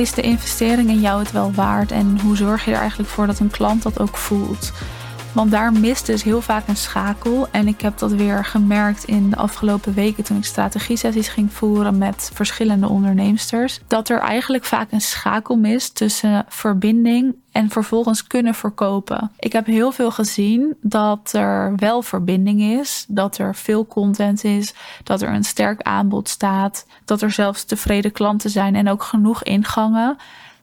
is de investering in jou het wel waard en hoe zorg je er eigenlijk voor dat een klant dat ook voelt? Want daar mist dus heel vaak een schakel. En ik heb dat weer gemerkt in de afgelopen weken toen ik strategie-sessies ging voeren met verschillende onderneemsters. Dat er eigenlijk vaak een schakel mist tussen verbinding en vervolgens kunnen verkopen. Ik heb heel veel gezien dat er wel verbinding is, dat er veel content is, dat er een sterk aanbod staat, dat er zelfs tevreden klanten zijn en ook genoeg ingangen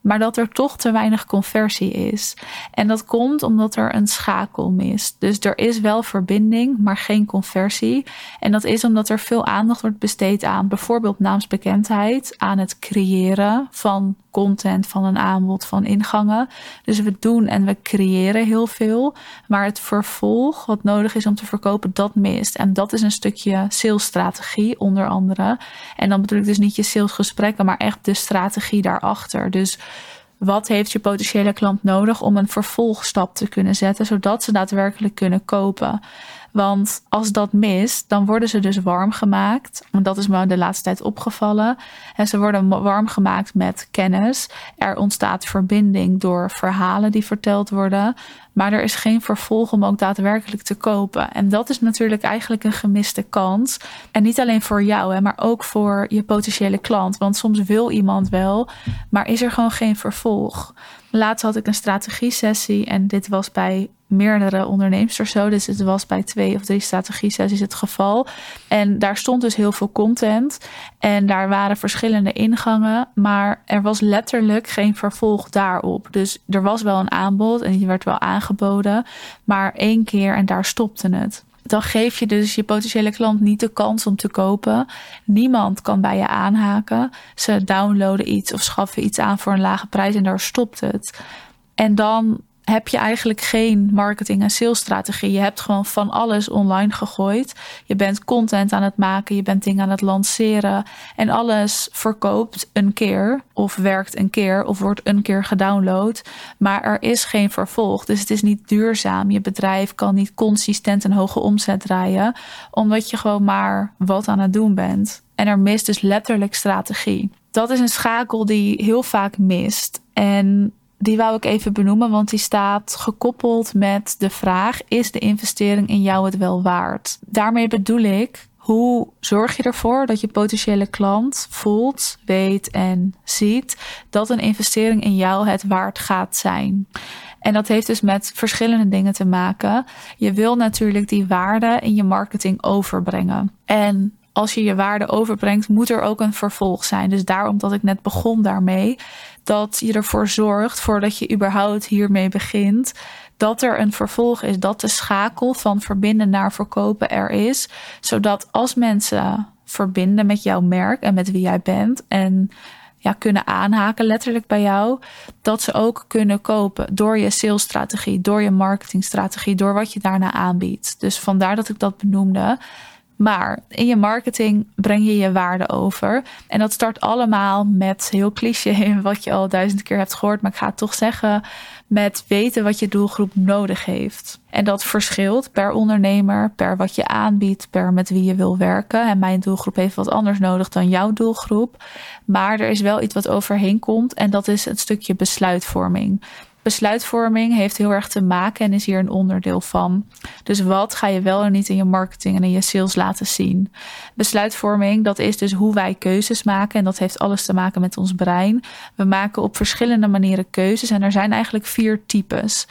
maar dat er toch te weinig conversie is. En dat komt omdat er een schakel mist. Dus er is wel verbinding, maar geen conversie. En dat is omdat er veel aandacht wordt besteed aan bijvoorbeeld naamsbekendheid, aan het creëren van content, van een aanbod, van ingangen. Dus we doen en we creëren heel veel. Maar het vervolg, wat nodig is om te verkopen, dat mist. En dat is een stukje salesstrategie, onder andere. En dan bedoel ik dus niet je salesgesprekken, maar echt de strategie daarachter. Dus wat heeft je potentiële klant nodig om een vervolgstap te kunnen zetten, zodat ze daadwerkelijk kunnen kopen? Want als dat mist, dan worden ze dus warm gemaakt. En dat is me de laatste tijd opgevallen. En ze worden warm gemaakt met kennis. Er ontstaat verbinding door verhalen die verteld worden. Maar er is geen vervolg om ook daadwerkelijk te kopen. En dat is natuurlijk eigenlijk een gemiste kans. En niet alleen voor jou, maar ook voor je potentiële klant. Want soms wil iemand wel, maar is er gewoon geen vervolg. Laatst had ik een strategie-sessie en dit was bij meerdere ondernemers zo. Dus het was bij twee of drie strategie-sessies het geval. En daar stond dus heel veel content. En daar waren verschillende ingangen. Maar er was letterlijk geen vervolg daarop. Dus er was wel een aanbod en die werd wel aangeboden. Maar één keer en daar stopte het dan geef je dus je potentiële klant niet de kans om te kopen. Niemand kan bij je aanhaken. Ze downloaden iets of schaffen iets aan voor een lage prijs en daar stopt het. En dan heb je eigenlijk geen marketing- en salesstrategie. Je hebt gewoon van alles online gegooid. Je bent content aan het maken, je bent dingen aan het lanceren. En alles verkoopt een keer, of werkt een keer, of wordt een keer gedownload. Maar er is geen vervolg. Dus het is niet duurzaam. Je bedrijf kan niet consistent een hoge omzet draaien, omdat je gewoon maar wat aan het doen bent. En er mist dus letterlijk strategie. Dat is een schakel die heel vaak mist. En die wou ik even benoemen, want die staat gekoppeld met de vraag: is de investering in jou het wel waard? Daarmee bedoel ik. Hoe zorg je ervoor dat je potentiële klant voelt, weet en ziet dat een investering in jou het waard gaat zijn? En dat heeft dus met verschillende dingen te maken. Je wil natuurlijk die waarde in je marketing overbrengen. En als je je waarde overbrengt, moet er ook een vervolg zijn. Dus daarom dat ik net begon daarmee, dat je ervoor zorgt, voordat je überhaupt hiermee begint, dat er een vervolg is, dat de schakel van verbinden naar verkopen er is, zodat als mensen verbinden met jouw merk en met wie jij bent en ja, kunnen aanhaken, letterlijk bij jou, dat ze ook kunnen kopen door je salesstrategie, door je marketingstrategie, door wat je daarna aanbiedt. Dus vandaar dat ik dat benoemde. Maar in je marketing breng je je waarde over. En dat start allemaal met heel cliché, wat je al duizend keer hebt gehoord, maar ik ga het toch zeggen, met weten wat je doelgroep nodig heeft. En dat verschilt per ondernemer, per wat je aanbiedt, per met wie je wil werken. En mijn doelgroep heeft wat anders nodig dan jouw doelgroep. Maar er is wel iets wat overheen komt en dat is het stukje besluitvorming besluitvorming heeft heel erg te maken en is hier een onderdeel van. Dus wat ga je wel en niet in je marketing en in je sales laten zien? Besluitvorming, dat is dus hoe wij keuzes maken en dat heeft alles te maken met ons brein. We maken op verschillende manieren keuzes en er zijn eigenlijk vier types.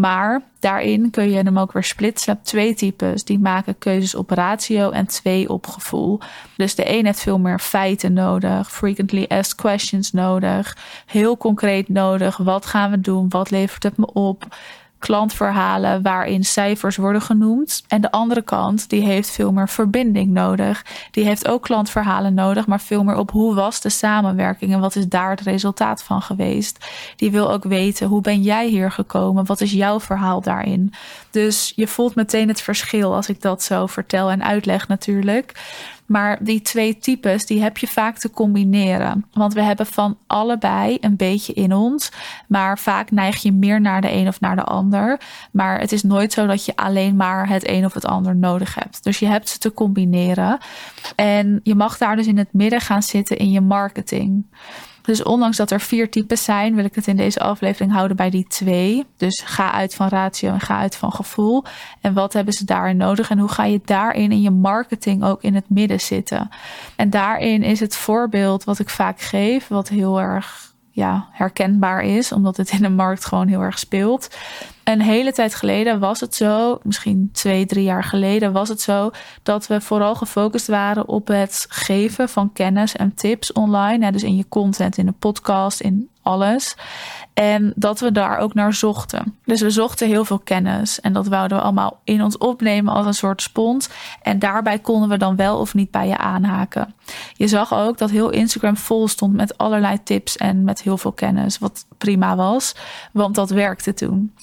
Maar daarin kun je hem ook weer splitsen. Hebt twee types. Die maken keuzes op ratio en twee op gevoel. Dus de een heeft veel meer feiten nodig. Frequently asked questions nodig. Heel concreet nodig. Wat gaan we doen? Wat levert het me op? Klantverhalen waarin cijfers worden genoemd. En de andere kant, die heeft veel meer verbinding nodig. Die heeft ook klantverhalen nodig, maar veel meer op hoe was de samenwerking en wat is daar het resultaat van geweest. Die wil ook weten, hoe ben jij hier gekomen? Wat is jouw verhaal daarin? Dus je voelt meteen het verschil als ik dat zo vertel en uitleg natuurlijk. Maar die twee types, die heb je vaak te combineren. Want we hebben van allebei een beetje in ons. Maar vaak neig je meer naar de een of naar de ander. Maar het is nooit zo dat je alleen maar het een of het ander nodig hebt. Dus je hebt ze te combineren. En je mag daar dus in het midden gaan zitten in je marketing. Dus ondanks dat er vier types zijn, wil ik het in deze aflevering houden bij die twee. Dus ga uit van ratio en ga uit van gevoel. En wat hebben ze daarin nodig en hoe ga je daarin in je marketing ook in het midden zitten? En daarin is het voorbeeld wat ik vaak geef, wat heel erg ja, herkenbaar is, omdat het in de markt gewoon heel erg speelt. Een hele tijd geleden was het zo, misschien twee, drie jaar geleden was het zo, dat we vooral gefocust waren op het geven van kennis en tips online. Dus in je content, in de podcast, in alles. En dat we daar ook naar zochten. Dus we zochten heel veel kennis. En dat wouden we allemaal in ons opnemen als een soort spons. En daarbij konden we dan wel of niet bij je aanhaken. Je zag ook dat heel Instagram vol stond met allerlei tips en met heel veel kennis. Wat prima was, want dat werkte toen.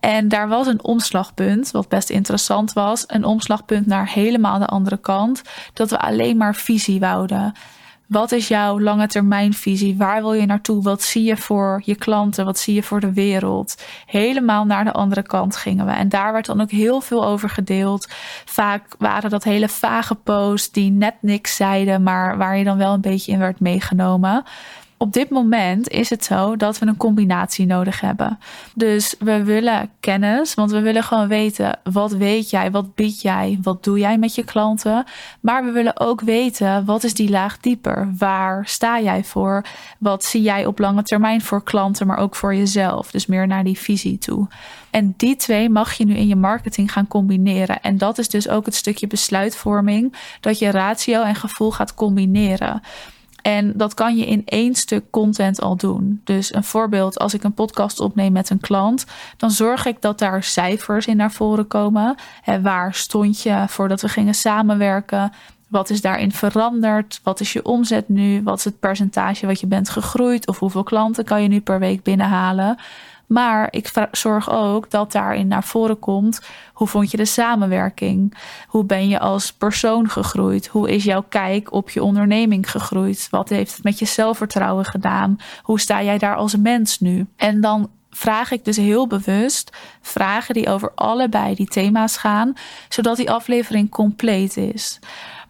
En daar was een omslagpunt, wat best interessant was. Een omslagpunt naar helemaal de andere kant. Dat we alleen maar visie wouden. Wat is jouw lange termijn visie? Waar wil je naartoe? Wat zie je voor je klanten? Wat zie je voor de wereld? Helemaal naar de andere kant gingen we. En daar werd dan ook heel veel over gedeeld. Vaak waren dat hele vage posts die net niks zeiden, maar waar je dan wel een beetje in werd meegenomen op dit moment is het zo dat we een combinatie nodig hebben. Dus we willen kennis, want we willen gewoon weten wat weet jij, wat bied jij, wat doe jij met je klanten. Maar we willen ook weten wat is die laag dieper? Waar sta jij voor? Wat zie jij op lange termijn voor klanten, maar ook voor jezelf? Dus meer naar die visie toe. En die twee mag je nu in je marketing gaan combineren. En dat is dus ook het stukje besluitvorming, dat je ratio en gevoel gaat combineren. En dat kan je in één stuk content al doen. Dus een voorbeeld, als ik een podcast opneem met een klant, dan zorg ik dat daar cijfers in naar voren komen. En waar stond je voordat we gingen samenwerken? Wat is daarin veranderd? Wat is je omzet nu? Wat is het percentage wat je bent gegroeid? Of hoeveel klanten kan je nu per week binnenhalen? Maar ik zorg ook dat daarin naar voren komt. Hoe vond je de samenwerking? Hoe ben je als persoon gegroeid? Hoe is jouw kijk op je onderneming gegroeid? Wat heeft het met je zelfvertrouwen gedaan? Hoe sta jij daar als mens nu? En dan vraag ik dus heel bewust vragen die over allebei die thema's gaan, zodat die aflevering compleet is.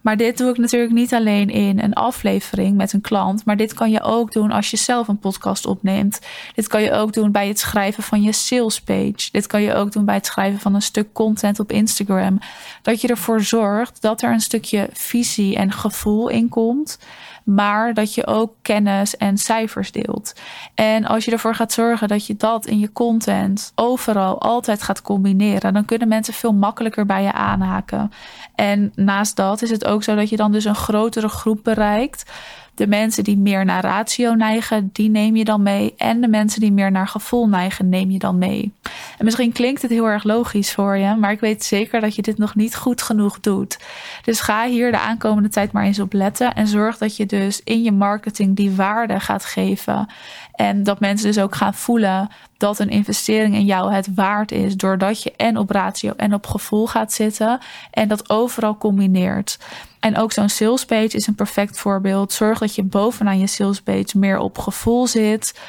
Maar dit doe ik natuurlijk niet alleen in een aflevering met een klant. Maar dit kan je ook doen als je zelf een podcast opneemt. Dit kan je ook doen bij het schrijven van je sales page. Dit kan je ook doen bij het schrijven van een stuk content op Instagram. Dat je ervoor zorgt dat er een stukje visie en gevoel in komt maar dat je ook kennis en cijfers deelt. En als je ervoor gaat zorgen dat je dat in je content overal altijd gaat combineren, dan kunnen mensen veel makkelijker bij je aanhaken. En naast dat is het ook zo dat je dan dus een grotere groep bereikt de mensen die meer naar ratio neigen, die neem je dan mee. En de mensen die meer naar gevoel neigen, neem je dan mee. En misschien klinkt het heel erg logisch voor je, maar ik weet zeker dat je dit nog niet goed genoeg doet. Dus ga hier de aankomende tijd maar eens op letten en zorg dat je dus in je marketing die waarde gaat geven. En dat mensen dus ook gaan voelen dat een investering in jou het waard is, doordat je en op ratio en op gevoel gaat zitten en dat overal combineert. En ook zo'n salespage is een perfect voorbeeld. Zorg dat je bovenaan je salespage meer op gevoel zit.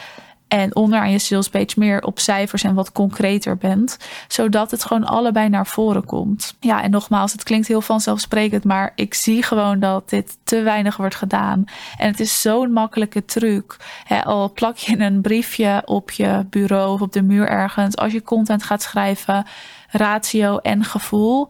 En onderaan je salespage meer op cijfers en wat concreter bent. Zodat het gewoon allebei naar voren komt. Ja, en nogmaals, het klinkt heel vanzelfsprekend. Maar ik zie gewoon dat dit te weinig wordt gedaan. En het is zo'n makkelijke truc. al plak je een briefje op je bureau of op de muur ergens. Als je content gaat schrijven ratio en gevoel.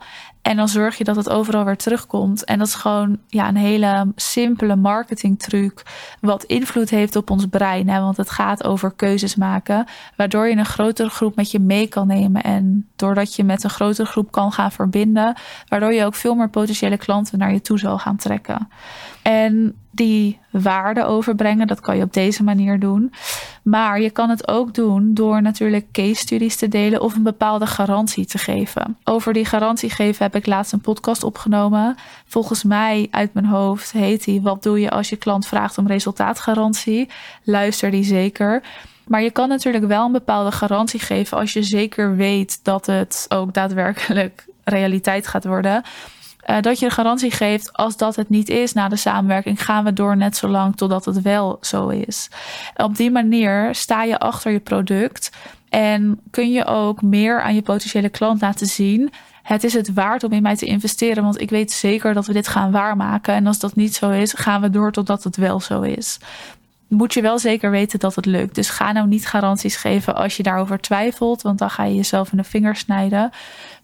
En dan zorg je dat het overal weer terugkomt. En dat is gewoon ja, een hele simpele marketingtruc. Wat invloed heeft op ons brein. Hè? Want het gaat over keuzes maken. Waardoor je een grotere groep met je mee kan nemen. En doordat je met een grotere groep kan gaan verbinden. Waardoor je ook veel meer potentiële klanten naar je toe zal gaan trekken. En die waarde overbrengen, dat kan je op deze manier doen. Maar je kan het ook doen door natuurlijk case studies te delen of een bepaalde garantie te geven. Over die garantie geven heb ik laatst een podcast opgenomen. Volgens mij uit mijn hoofd heet die Wat doe je als je klant vraagt om resultaatgarantie? Luister die zeker. Maar je kan natuurlijk wel een bepaalde garantie geven als je zeker weet dat het ook daadwerkelijk realiteit gaat worden. Uh, dat je de garantie geeft als dat het niet is na de samenwerking, gaan we door net zo lang totdat het wel zo is. Op die manier sta je achter je product en kun je ook meer aan je potentiële klant laten zien. Het is het waard om in mij te investeren, want ik weet zeker dat we dit gaan waarmaken. En als dat niet zo is, gaan we door totdat het wel zo is. Moet je wel zeker weten dat het lukt. Dus ga nou niet garanties geven als je daarover twijfelt, want dan ga je jezelf in de vingers snijden.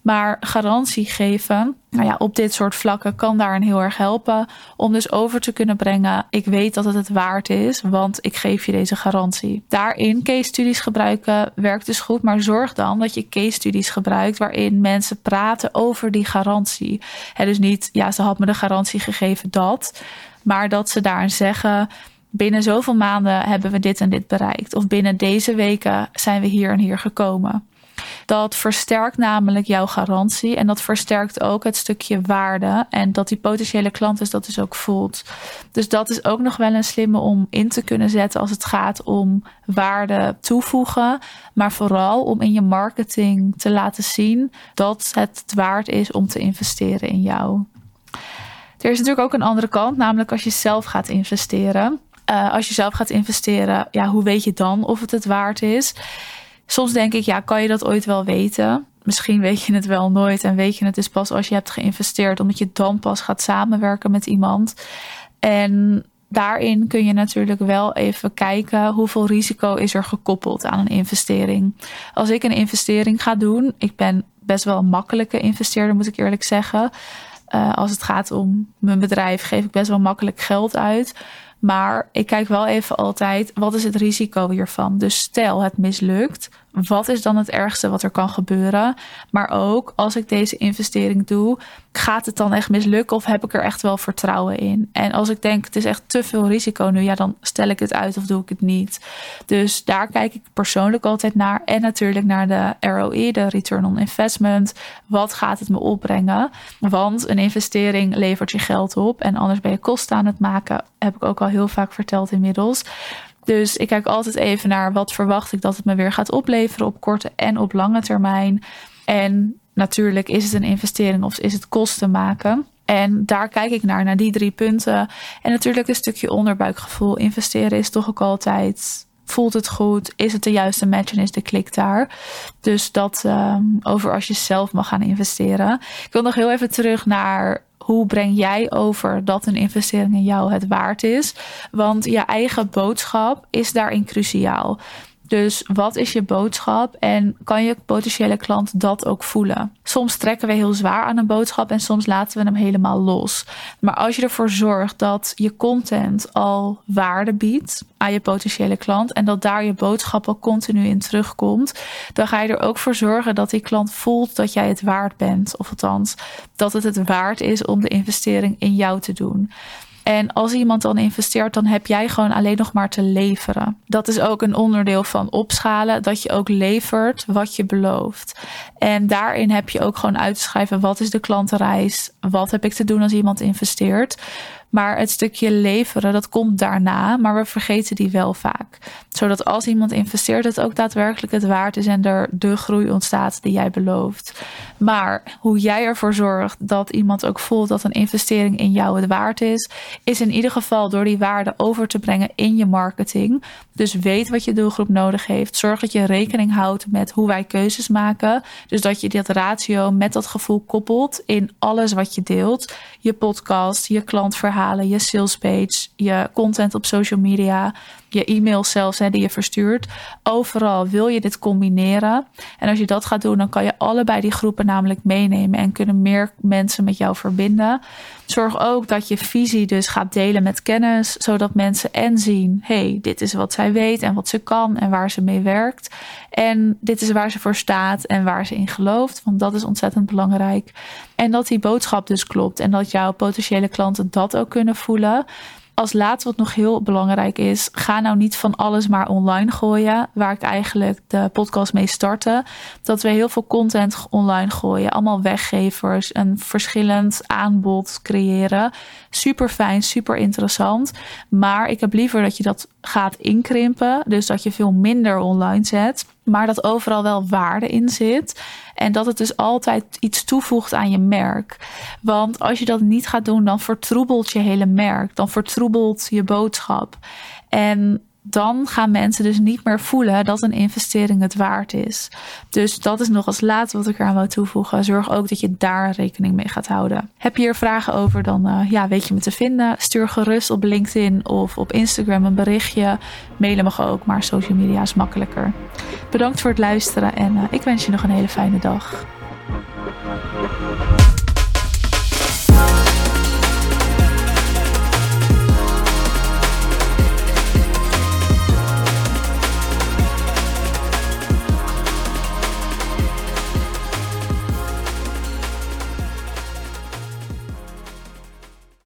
Maar garantie geven, nou ja, op dit soort vlakken kan daarin heel erg helpen. Om dus over te kunnen brengen, ik weet dat het het waard is, want ik geef je deze garantie. Daarin case studies gebruiken werkt dus goed, maar zorg dan dat je case studies gebruikt waarin mensen praten over die garantie. He, dus niet, ja, ze had me de garantie gegeven dat, maar dat ze daarin zeggen binnen zoveel maanden hebben we dit en dit bereikt. Of binnen deze weken zijn we hier en hier gekomen. Dat versterkt namelijk jouw garantie en dat versterkt ook het stukje waarde en dat die potentiële klant dus dat dus ook voelt. Dus dat is ook nog wel een slimme om in te kunnen zetten als het gaat om waarde toevoegen, maar vooral om in je marketing te laten zien dat het het waard is om te investeren in jou. Er is natuurlijk ook een andere kant, namelijk als je zelf gaat investeren. Uh, als je zelf gaat investeren, ja, hoe weet je dan of het het waard is? Soms denk ik, ja, kan je dat ooit wel weten? Misschien weet je het wel nooit en weet je het dus pas als je hebt geïnvesteerd, omdat je dan pas gaat samenwerken met iemand. En daarin kun je natuurlijk wel even kijken hoeveel risico is er gekoppeld aan een investering. Als ik een investering ga doen, ik ben best wel een makkelijke investeerder, moet ik eerlijk zeggen. Uh, als het gaat om mijn bedrijf, geef ik best wel makkelijk geld uit. Maar ik kijk wel even altijd, wat is het risico hiervan? Dus stel het mislukt, wat is dan het ergste wat er kan gebeuren? Maar ook als ik deze investering doe, gaat het dan echt mislukken of heb ik er echt wel vertrouwen in? En als ik denk het is echt te veel risico nu, ja, dan stel ik het uit of doe ik het niet. Dus daar kijk ik persoonlijk altijd naar. En natuurlijk naar de ROI, de return on investment. Wat gaat het me opbrengen? Want een investering levert je geld op en anders ben je kosten aan het maken. Heb ik ook al heel vaak verteld inmiddels. Dus ik kijk altijd even naar wat verwacht ik dat het me weer gaat opleveren op korte en op lange termijn. En natuurlijk is het een investering of is het kosten maken. En daar kijk ik naar, naar die drie punten. En natuurlijk een stukje onderbuikgevoel. Investeren is toch ook altijd. Voelt het goed? Is het de juiste match en is de klik daar? Dus dat um, over als je zelf mag gaan investeren. Ik wil nog heel even terug naar hoe breng jij over dat een investering in jou het waard is? Want je eigen boodschap is daarin cruciaal. Dus wat is je boodschap en kan je potentiële klant dat ook voelen? Soms trekken we heel zwaar aan een boodschap en soms laten we hem helemaal los. Maar als je ervoor zorgt dat je content al waarde biedt aan je potentiële klant en dat daar je boodschap al continu in terugkomt, dan ga je er ook voor zorgen dat die klant voelt dat jij het waard bent. Of althans, dat het het waard is om de investering in jou te doen. En als iemand dan investeert, dan heb jij gewoon alleen nog maar te leveren. Dat is ook een onderdeel van opschalen, dat je ook levert wat je belooft. En daarin heb je ook gewoon uit te schrijven wat is de klantenreis, wat heb ik te doen als iemand investeert. Maar het stukje leveren, dat komt daarna, maar we vergeten die wel vaak. Zodat als iemand investeert, het ook daadwerkelijk het waard is en er de groei ontstaat die jij belooft. Maar hoe jij ervoor zorgt dat iemand ook voelt dat een investering in jou het waard is, is in ieder geval door die waarde over te brengen in je marketing. Dus weet wat je doelgroep nodig heeft. Zorg dat je rekening houdt met hoe wij keuzes maken. Dus dat je dat ratio met dat gevoel koppelt in alles wat je deelt. Je podcast, je je salespage, je content op social media je e-mails zelfs hè, die je verstuurt. Overal wil je dit combineren. En als je dat gaat doen, dan kan je allebei die groepen namelijk meenemen en kunnen meer mensen met jou verbinden. Zorg ook dat je visie dus gaat delen met kennis, zodat mensen en zien: hey, dit is wat zij weet en wat ze kan en waar ze mee werkt. En dit is waar ze voor staat en waar ze in gelooft, want dat is ontzettend belangrijk. En dat die boodschap dus klopt en dat jouw potentiële klanten dat ook kunnen voelen. Als laatste wat nog heel belangrijk is, ga nou niet van alles maar online gooien. Waar ik eigenlijk de podcast mee startte. Dat we heel veel content online gooien. Allemaal weggevers. Een verschillend aanbod creëren. Super fijn, super interessant. Maar ik heb liever dat je dat gaat inkrimpen. Dus dat je veel minder online zet. Maar dat overal wel waarde in zit. En dat het dus altijd iets toevoegt aan je merk. Want als je dat niet gaat doen, dan vertroebelt je hele merk. Dan vertroebelt je boodschap. En dan gaan mensen dus niet meer voelen dat een investering het waard is. Dus dat is nog als laatste wat ik eraan wil toevoegen. Zorg ook dat je daar rekening mee gaat houden. Heb je hier vragen over, dan uh, ja, weet je me te vinden. Stuur gerust op LinkedIn of op Instagram een berichtje. Mailen mag ook, maar social media is makkelijker. Bedankt voor het luisteren en uh, ik wens je nog een hele fijne dag.